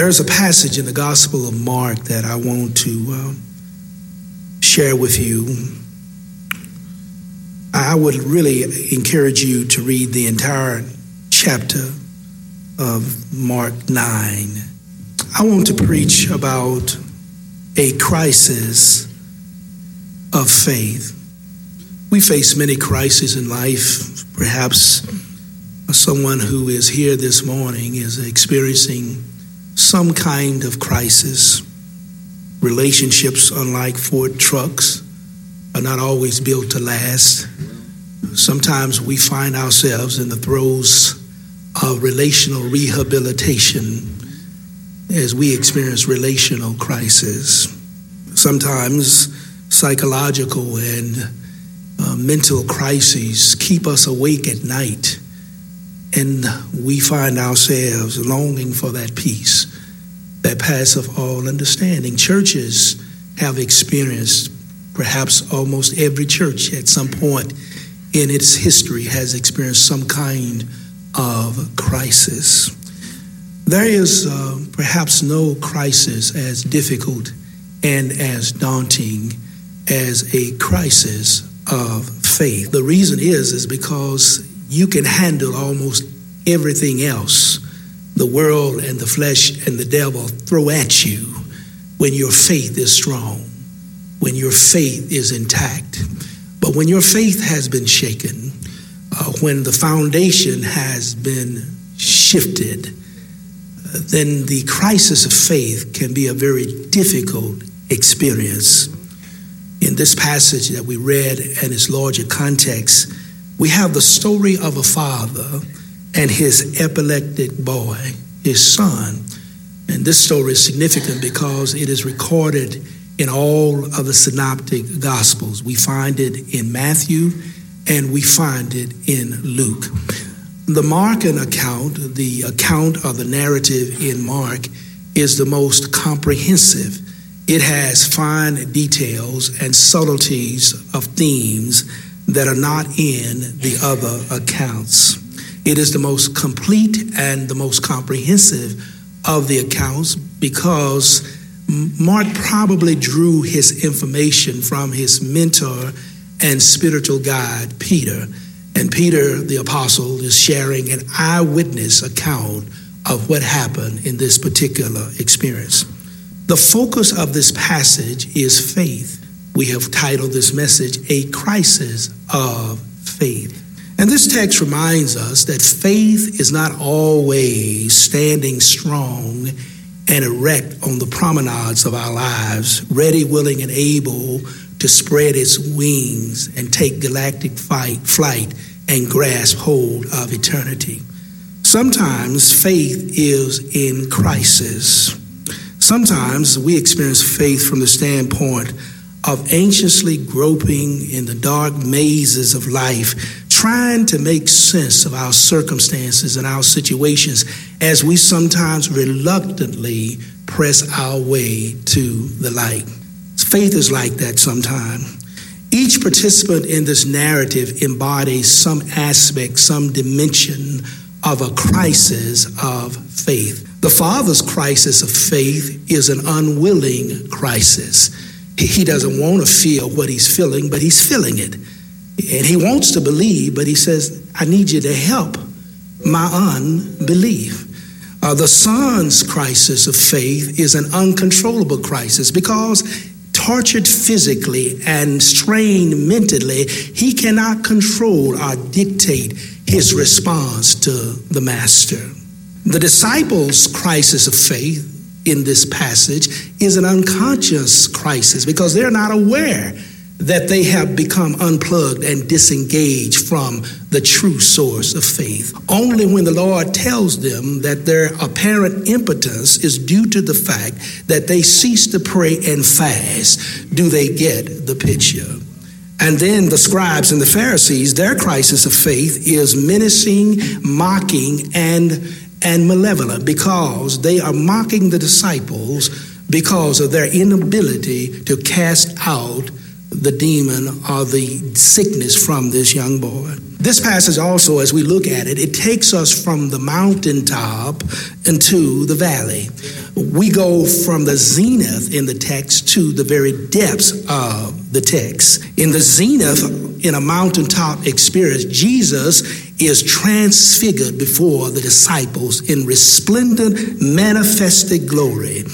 There's a passage in the Gospel of Mark that I want to uh, share with you. I would really encourage you to read the entire chapter of Mark 9. I want to preach about a crisis of faith. We face many crises in life. Perhaps someone who is here this morning is experiencing some kind of crisis. Relationships, unlike Ford trucks, are not always built to last. Sometimes we find ourselves in the throes of relational rehabilitation as we experience relational crisis. Sometimes psychological and uh, mental crises keep us awake at night and we find ourselves longing for that peace that passeth all understanding. Churches have experienced, perhaps almost every church at some point in its history has experienced some kind of crisis. There is uh, perhaps no crisis as difficult and as daunting as a crisis of faith. The reason is is because you can handle almost everything else the world and the flesh and the devil throw at you when your faith is strong, when your faith is intact. But when your faith has been shaken, uh, when the foundation has been shifted, then the crisis of faith can be a very difficult experience. In this passage that we read and its larger context, we have the story of a father and his epileptic boy, his son. And this story is significant because it is recorded in all of the synoptic gospels. We find it in Matthew and we find it in Luke. The Markan account, the account of the narrative in Mark, is the most comprehensive. It has fine details and subtleties of themes that are not in the other accounts. It is the most complete and the most comprehensive of the accounts because Mark probably drew his information from his mentor and spiritual guide, Peter. And Peter, the apostle, is sharing an eyewitness account of what happened in this particular experience. The focus of this passage is faith we have titled this message, A Crisis of Faith. And this text reminds us that faith is not always standing strong and erect on the promenades of our lives, ready, willing, and able to spread its wings and take galactic fight, flight and grasp hold of eternity. Sometimes faith is in crisis. Sometimes we experience faith from the standpoint of anxiously groping in the dark mazes of life, trying to make sense of our circumstances and our situations as we sometimes reluctantly press our way to the light. Faith is like that sometimes. Each participant in this narrative embodies some aspect, some dimension of a crisis of faith. The father's crisis of faith is an unwilling crisis he doesn't want to feel what he's feeling, but he's feeling it. And he wants to believe, but he says, I need you to help my unbelief. Uh, the son's crisis of faith is an uncontrollable crisis because tortured physically and strained mentally, he cannot control or dictate his response to the master. The disciples' crisis of faith in this passage is an unconscious crisis because they're not aware that they have become unplugged and disengaged from the true source of faith. Only when the Lord tells them that their apparent impotence is due to the fact that they cease to pray and fast do they get the picture. And then the scribes and the Pharisees, their crisis of faith is menacing, mocking, and, and malevolent because they are mocking the disciples because of their inability to cast out the demon or the sickness from this young boy. This passage also, as we look at it, it takes us from the mountaintop into the valley. We go from the zenith in the text to the very depths of the text. In the zenith, in a mountaintop experience, Jesus is transfigured before the disciples in resplendent, manifested glory.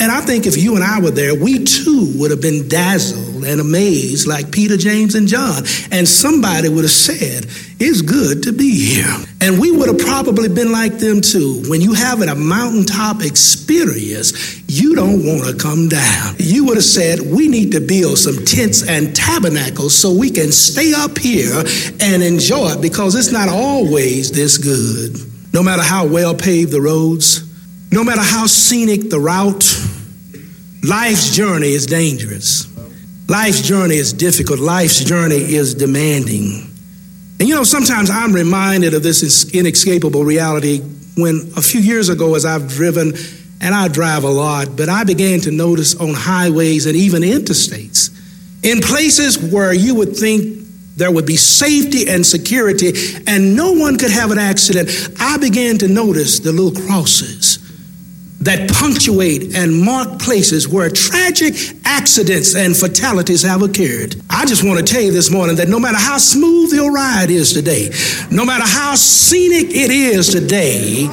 And I think if you and I were there, we too would have been dazzled and amazed like Peter, James, and John. And somebody would have said, It's good to be here. And we would have probably been like them too. When you have a mountaintop experience, you don't want to come down. You would have said, We need to build some tents and tabernacles so we can stay up here and enjoy it because it's not always this good. No matter how well paved the roads, no matter how scenic the route, life's journey is dangerous. Life's journey is difficult. Life's journey is demanding. And you know, sometimes I'm reminded of this inescapable reality when a few years ago, as I've driven, and I drive a lot, but I began to notice on highways and even interstates, in places where you would think there would be safety and security and no one could have an accident, I began to notice the little crosses that punctuate and mark places where tragic accidents and fatalities have occurred. I just want to tell you this morning that no matter how smooth your ride is today, no matter how scenic it is today,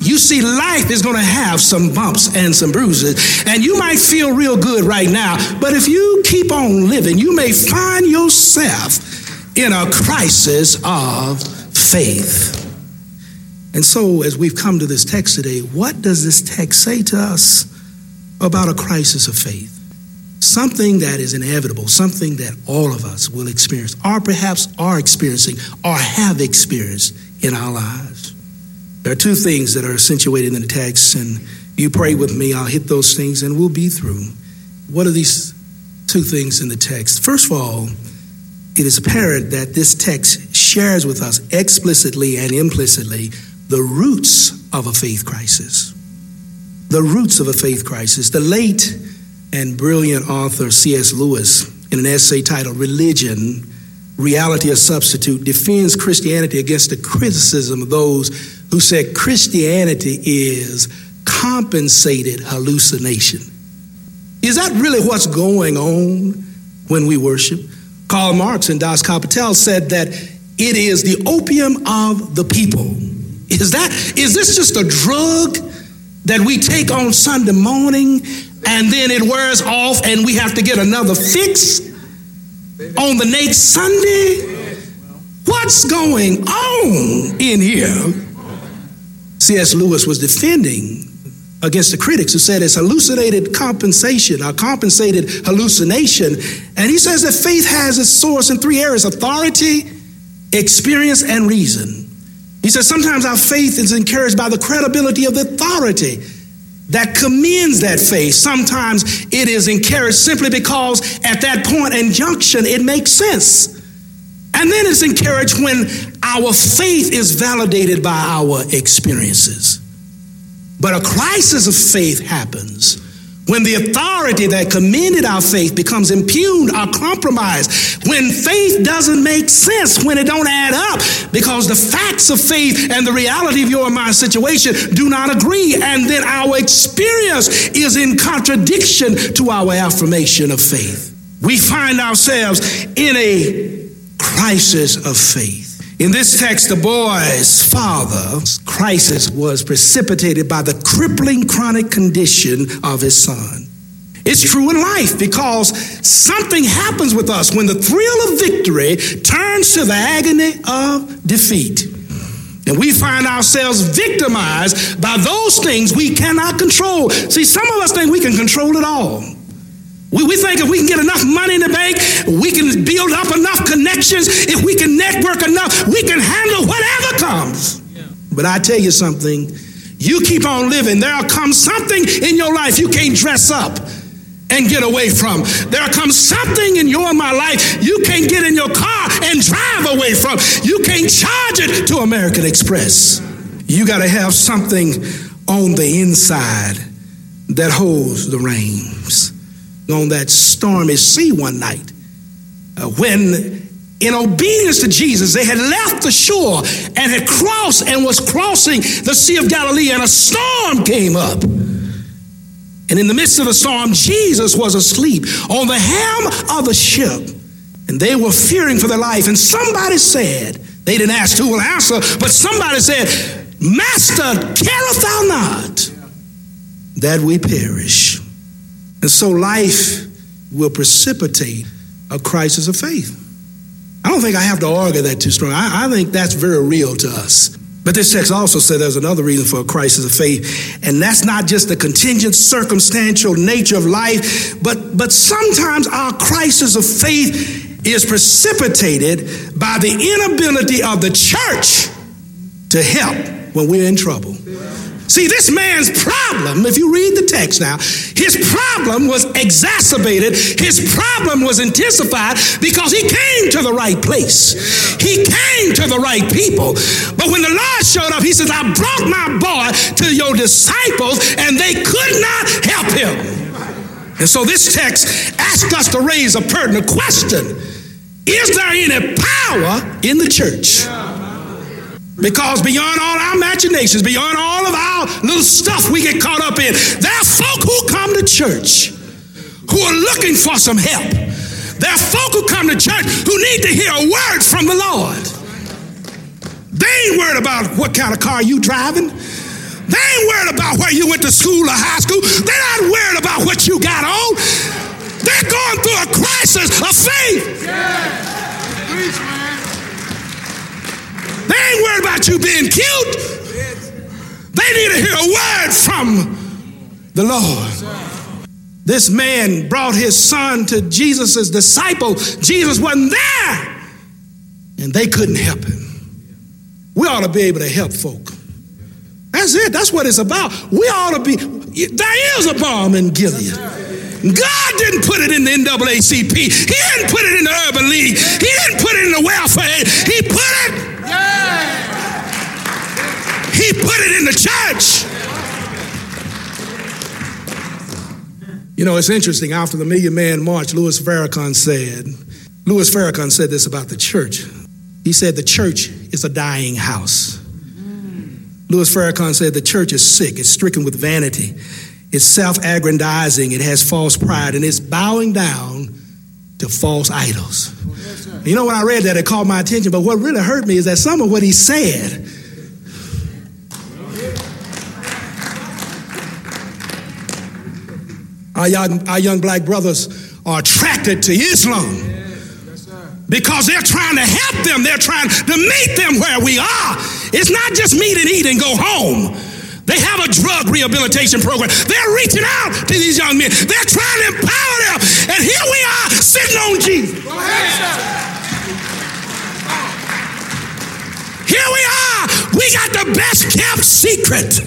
you see, life is going to have some bumps and some bruises. And you might feel real good right now, but if you keep on living, you may find yourself in a crisis of faith. And so, as we've come to this text today, what does this text say to us about a crisis of faith? Something that is inevitable, something that all of us will experience, or perhaps are experiencing, or have experienced in our lives. There are two things that are accentuated in the text, and you pray with me, I'll hit those things and we'll be through. What are these two things in the text? First of all, it is apparent that this text shares with us explicitly and implicitly the roots of a faith crisis. The roots of a faith crisis. The late and brilliant author C.S. Lewis, in an essay titled Religion, Reality or Substitute, defends Christianity against the criticism of those who said Christianity is compensated hallucination. Is that really what's going on when we worship? Karl Marx and Das Kapital said that it is the opium of the people. Is that is this just a drug that we take on Sunday morning and then it wears off and we have to get another fix on the next Sunday? What's going on in here? C.S. Lewis was defending against the critics who said it's hallucinated compensation or compensated hallucination. And he says that faith has its source in three areas authority, experience, and reason. He says sometimes our faith is encouraged by the credibility of the authority that commends that faith. Sometimes it is encouraged simply because at that point and junction it makes sense. And then it's encouraged when our faith is validated by our experiences. But a crisis of faith happens when the authority that commended our faith becomes impugned or compromised, when faith doesn't make sense, when it don't add up, because the facts of faith and the reality of your and my situation do not agree, and then our experience is in contradiction to our affirmation of faith. We find ourselves in a crisis of faith. In this text, the boy's father's crisis was precipitated by the crippling chronic condition of his son. It's true in life because something happens with us when the thrill of victory turns to the agony of defeat. And we find ourselves victimized by those things we cannot control. See, some of us think we can control it all. We, we think if we can get enough money in the bank, we can build up enough connections, if we can network enough, we can handle whatever comes. But I tell you something, you keep on living, there'll come something in your life you can't dress up and get away from. There comes something in your my life you can't get in your car and drive away from. You can't charge it to American Express. You got to have something on the inside that holds the reins. On that stormy sea one night, uh, when in obedience to Jesus, they had left the shore and had crossed and was crossing the Sea of Galilee, and a storm came up. And in the midst of the storm, Jesus was asleep on the helm of the ship. And they were fearing for their life. And somebody said, they didn't ask who will answer, but somebody said, Master, carest thou not that we perish? And so life will precipitate a crisis of faith. I don't think I have to argue that too strong. I, I think that's very real to us. But this text also said there's another reason for a crisis of faith, and that's not just the contingent, circumstantial nature of life, but, but sometimes our crisis of faith is precipitated by the inability of the church to help when we're in trouble. See, this man's problem, if you read the text now, his problem was exacerbated, his problem was intensified because he came to the right place. He came to the right people. But when the Lord showed up, he says, I brought my boy to your disciples, and they could not help him. And so this text asks us to raise a pertinent question Is there any power in the church? Because beyond all our imaginations, beyond all of our little stuff we get caught up in, there are folk who come to church who are looking for some help. There are folk who come to church who need to hear a word from the Lord. They ain't worried about what kind of car you driving. They ain't worried about where you went to school or high school. They're not worried about what you got on. They're going through a crisis of faith. Yeah. They ain't worried about you being cute. They need to hear a word from the Lord. This man brought his son to Jesus' disciple. Jesus wasn't there, and they couldn't help him. We ought to be able to help folk. That's it. That's what it's about. We ought to be. There is a balm in Gilead. God didn't put it in the NAACP. He didn't put it in the Urban League. He didn't put it in the welfare. He put it he put it in the church. You know, it's interesting. After the Million Man March, Louis Farrakhan said, Louis Farrakhan said this about the church. He said, The church is a dying house. Mm. Louis Farrakhan said, The church is sick, it's stricken with vanity, it's self aggrandizing, it has false pride, and it's bowing down to false idols. You know, when I read that, it caught my attention, but what really hurt me is that some of what he said Our young, our young black brothers are attracted to Islam because they're trying to help them. They're trying to meet them where we are. It's not just meet and eat and go home. They have a drug rehabilitation program. They're reaching out to these young men. They're trying to empower them. And here we are sitting on Jesus. Here we are. We got the best kept secret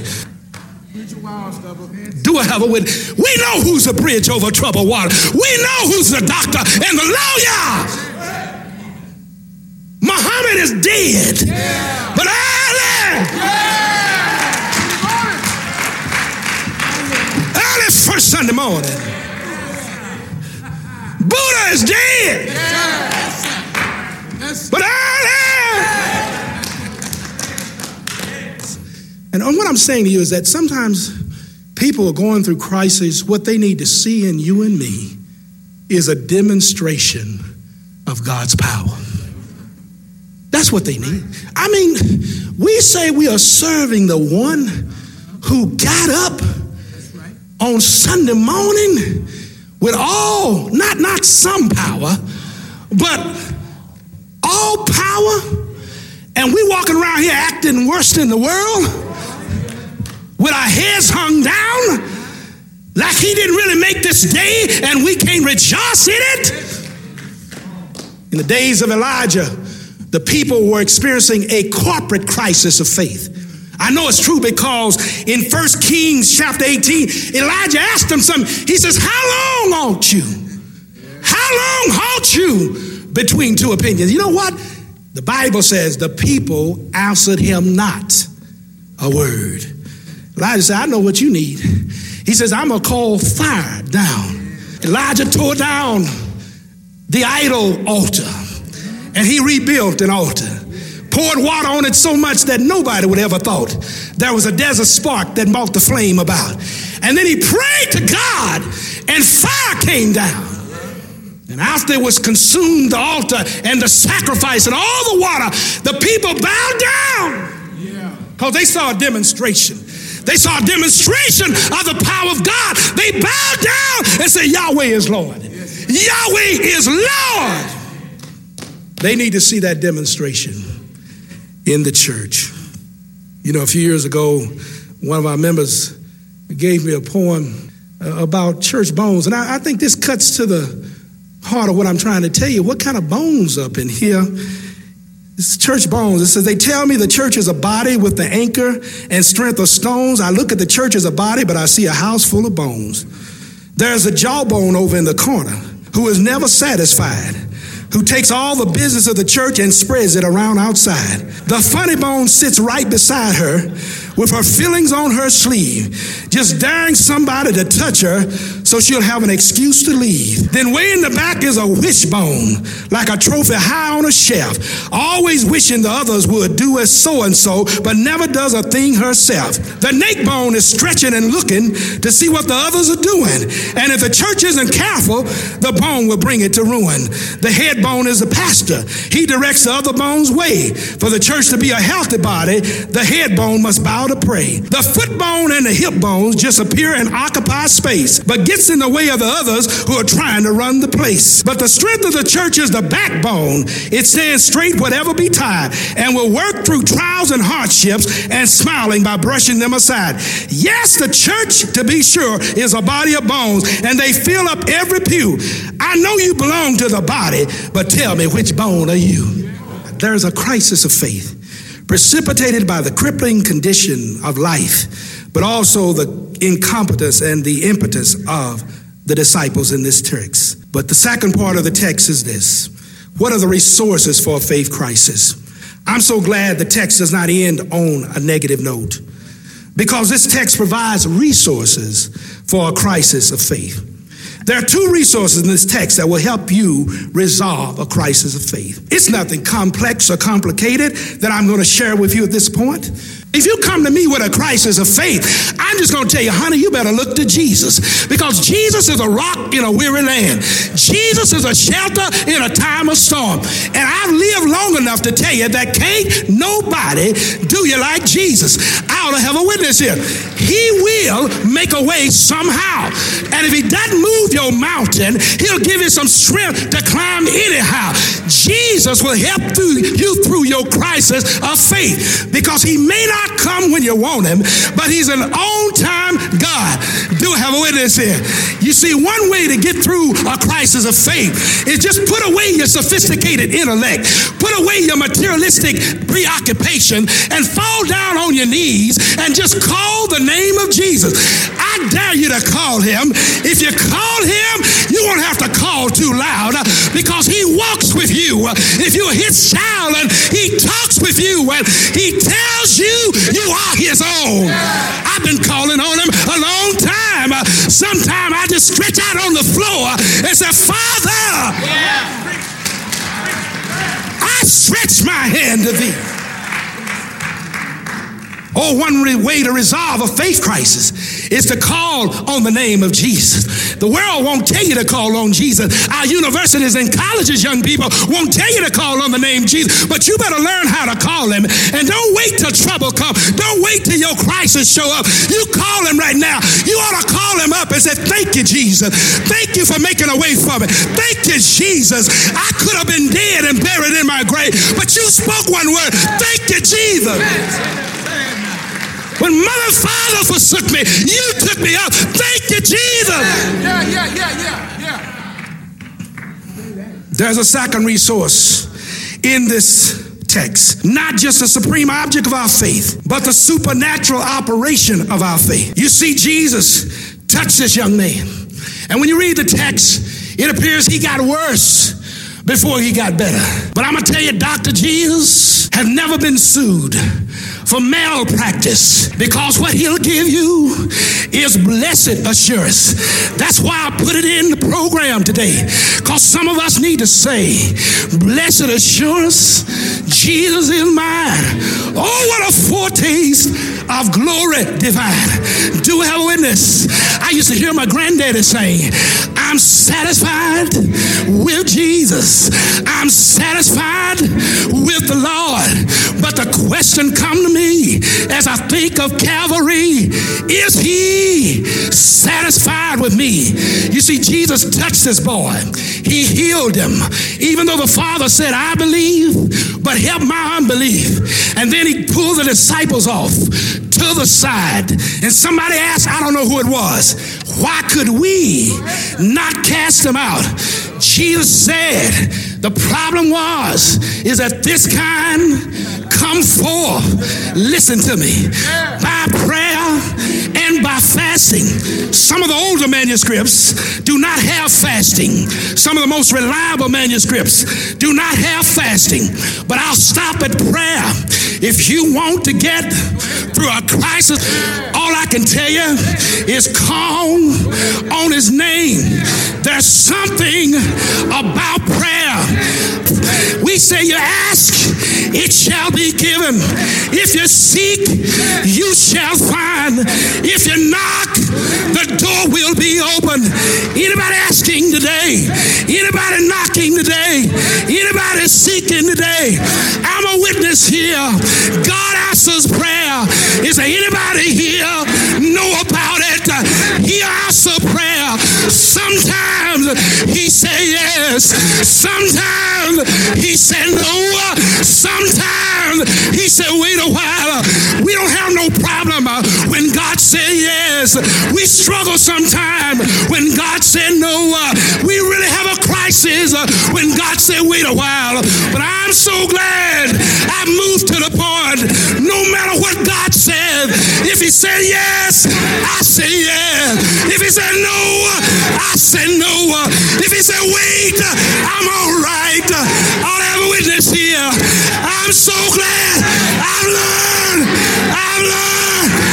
do I have a witness? We know who's the bridge over troubled water. We know who's the doctor and the lawyer. Muhammad is dead. But early, Sunday morning, Buddha is dead. Yeah. But early. And what I'm saying to you is that sometimes people are going through crises. What they need to see in you and me is a demonstration of God's power. That's what they need. I mean, we say we are serving the one who got up on Sunday morning with all, not, not some power, but all power. And we walking around here acting worse than the world with our heads hung down like he didn't really make this day and we can't rejoice in it. In the days of Elijah, the people were experiencing a corporate crisis of faith. I know it's true because in 1 Kings chapter 18, Elijah asked him something. He says, How long halt you? How long halt you between two opinions? You know what? The Bible says the people answered him not a word. Elijah said, I know what you need. He says, I'm going to call fire down. Elijah tore down the idol altar and he rebuilt an altar poured water on it so much that nobody would ever thought there was a desert spark that brought the flame about. And then he prayed to God, and fire came down. And after it was consumed, the altar and the sacrifice and all the water, the people bowed down because they saw a demonstration. They saw a demonstration of the power of God. They bowed down and said, Yahweh is Lord. Yahweh is Lord. They need to see that demonstration in the church. You know, a few years ago, one of our members gave me a poem uh, about church bones, and I, I think this cuts to the heart of what I'm trying to tell you. What kind of bones up in here? It's church bones. It says, They tell me the church is a body with the anchor and strength of stones. I look at the church as a body, but I see a house full of bones. There's a jawbone over in the corner who is never satisfied who takes all the business of the church and spreads it around outside. The funny bone sits right beside her with her feelings on her sleeve, just daring somebody to touch her so she'll have an excuse to leave. Then way in the back is a wishbone, like a trophy high on a shelf, always wishing the others would do as so and so, but never does a thing herself. The neck bone is stretching and looking to see what the others are doing. And if the church isn't careful, the bone will bring it to ruin. The head bone is the pastor. He directs the other bone's way. For the church to be a healthy body, the head bone must bow to pray. The foot bone and the hip bones just appear and occupy space, but gets in the way of the others who are trying to run the place. But the strength of the church is the backbone. It stands straight, whatever be tied, and will work through trials and hardships and smiling by brushing them aside. Yes, the church, to be sure, is a body of bones, and they fill up every pew. I know you belong to the body, but tell me, which bone are you? There's a crisis of faith precipitated by the crippling condition of life, but also the incompetence and the impetus of the disciples in this text. But the second part of the text is this What are the resources for a faith crisis? I'm so glad the text does not end on a negative note because this text provides resources for a crisis of faith. There are two resources in this text that will help you resolve a crisis of faith. It's nothing complex or complicated that I'm going to share with you at this point. If you come to me with a crisis of faith, I'm just going to tell you, honey, you better look to Jesus because Jesus is a rock in a weary land. Jesus is a shelter in a time of storm. And I've lived long enough to tell you that can't nobody do you like Jesus. I ought to have a witness here. He will make a way somehow. And if he doesn't move your mountain, he'll give you some strength to climb anyhow. Jesus will help through you through your crisis of faith because he may not not come when you want him, but he's an on time God. Do have a witness here. You see, one way to get through a crisis of faith is just put away your sophisticated intellect, put away your materialistic preoccupation, and fall down on your knees and just call the name of Jesus. I dare you to call him. If you call him, you won't have to call too loud because he walks with you. If you're his child and he talks with you and he tells you you are his own. I've been calling on him a long time. Sometimes I just stretch out on the floor and say, Father, I stretch my hand to thee. Oh, one way to resolve a faith crisis is to call on the name of Jesus. The world won't tell you to call on Jesus. Our universities and colleges, young people, won't tell you to call on the name Jesus, but you better learn how to call him. And don't wait till trouble comes. Don't wait till your crisis show up. You call him right now. You ought to call him up and say, thank you, Jesus. Thank you for making a way for me. Thank you, Jesus. I could have been dead and buried in my grave, but you spoke one word. Thank you, Jesus. When mother father forsook me, you took me up. Thank you, Jesus. Yeah, yeah, yeah, yeah, yeah. There's a second resource in this text. Not just the supreme object of our faith, but the supernatural operation of our faith. You see, Jesus touched this young man. And when you read the text, it appears he got worse before he got better. But I'm going to tell you, Dr. Jesus have never been sued for malpractice because what he'll give you is blessed assurance. That's why I put it in the program today because some of us need to say, Blessed assurance, Jesus is mine. Oh, what a foretaste of glory divine. Do have a witness? I used to hear my granddaddy say, I'm satisfied with Jesus. I'm satisfied with the Lord. The question come to me as I think of Calvary, is he satisfied with me? You see, Jesus touched this boy. He healed him. Even though the father said, I believe, but help my unbelief. And then he pulled the disciples off to the side. And somebody asked, I don't know who it was, why could we not cast them out? Jesus said, the problem was, is that this kind come forth, listen to me, by prayer and by fasting. Some of the older manuscripts do not have fasting. Some of the most reliable manuscripts do not have fasting. But I'll stop at prayer. If you want to get through a crisis, all I can tell you is call on his name. There's something about prayer. We say you ask, it shall be given. If you seek, you shall find. If you knock, the door will be open. Anybody asking today? Anybody knocking today? Anybody seeking today? I'm a witness here. God answers prayer. Is there anybody here know about it? He answers prayer. Sometimes he say yes. Sometimes he said no. Sometimes he said wait a while. We don't have no problem when God said yes. We struggle sometimes when God said no. We really have a crisis when God said wait a while. But I'm so glad I moved to the point. No matter what God said, if He said yes, I say yes. If He said no, I say no. If He said wait, I'm all right. I'll have a witness here. I'm so glad I've learned. I've learned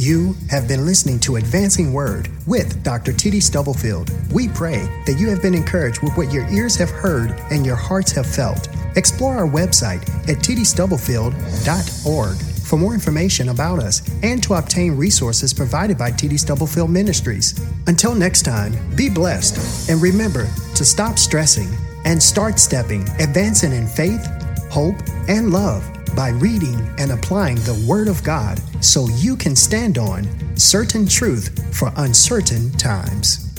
You have been listening to Advancing Word with Dr. T.D. Stubblefield. We pray that you have been encouraged with what your ears have heard and your hearts have felt. Explore our website at tdstubblefield.org for more information about us and to obtain resources provided by TD Stubblefield Ministries. Until next time, be blessed and remember to stop stressing and start stepping, advancing in faith, hope, and love by reading and applying the Word of God so you can stand on certain truth for uncertain times.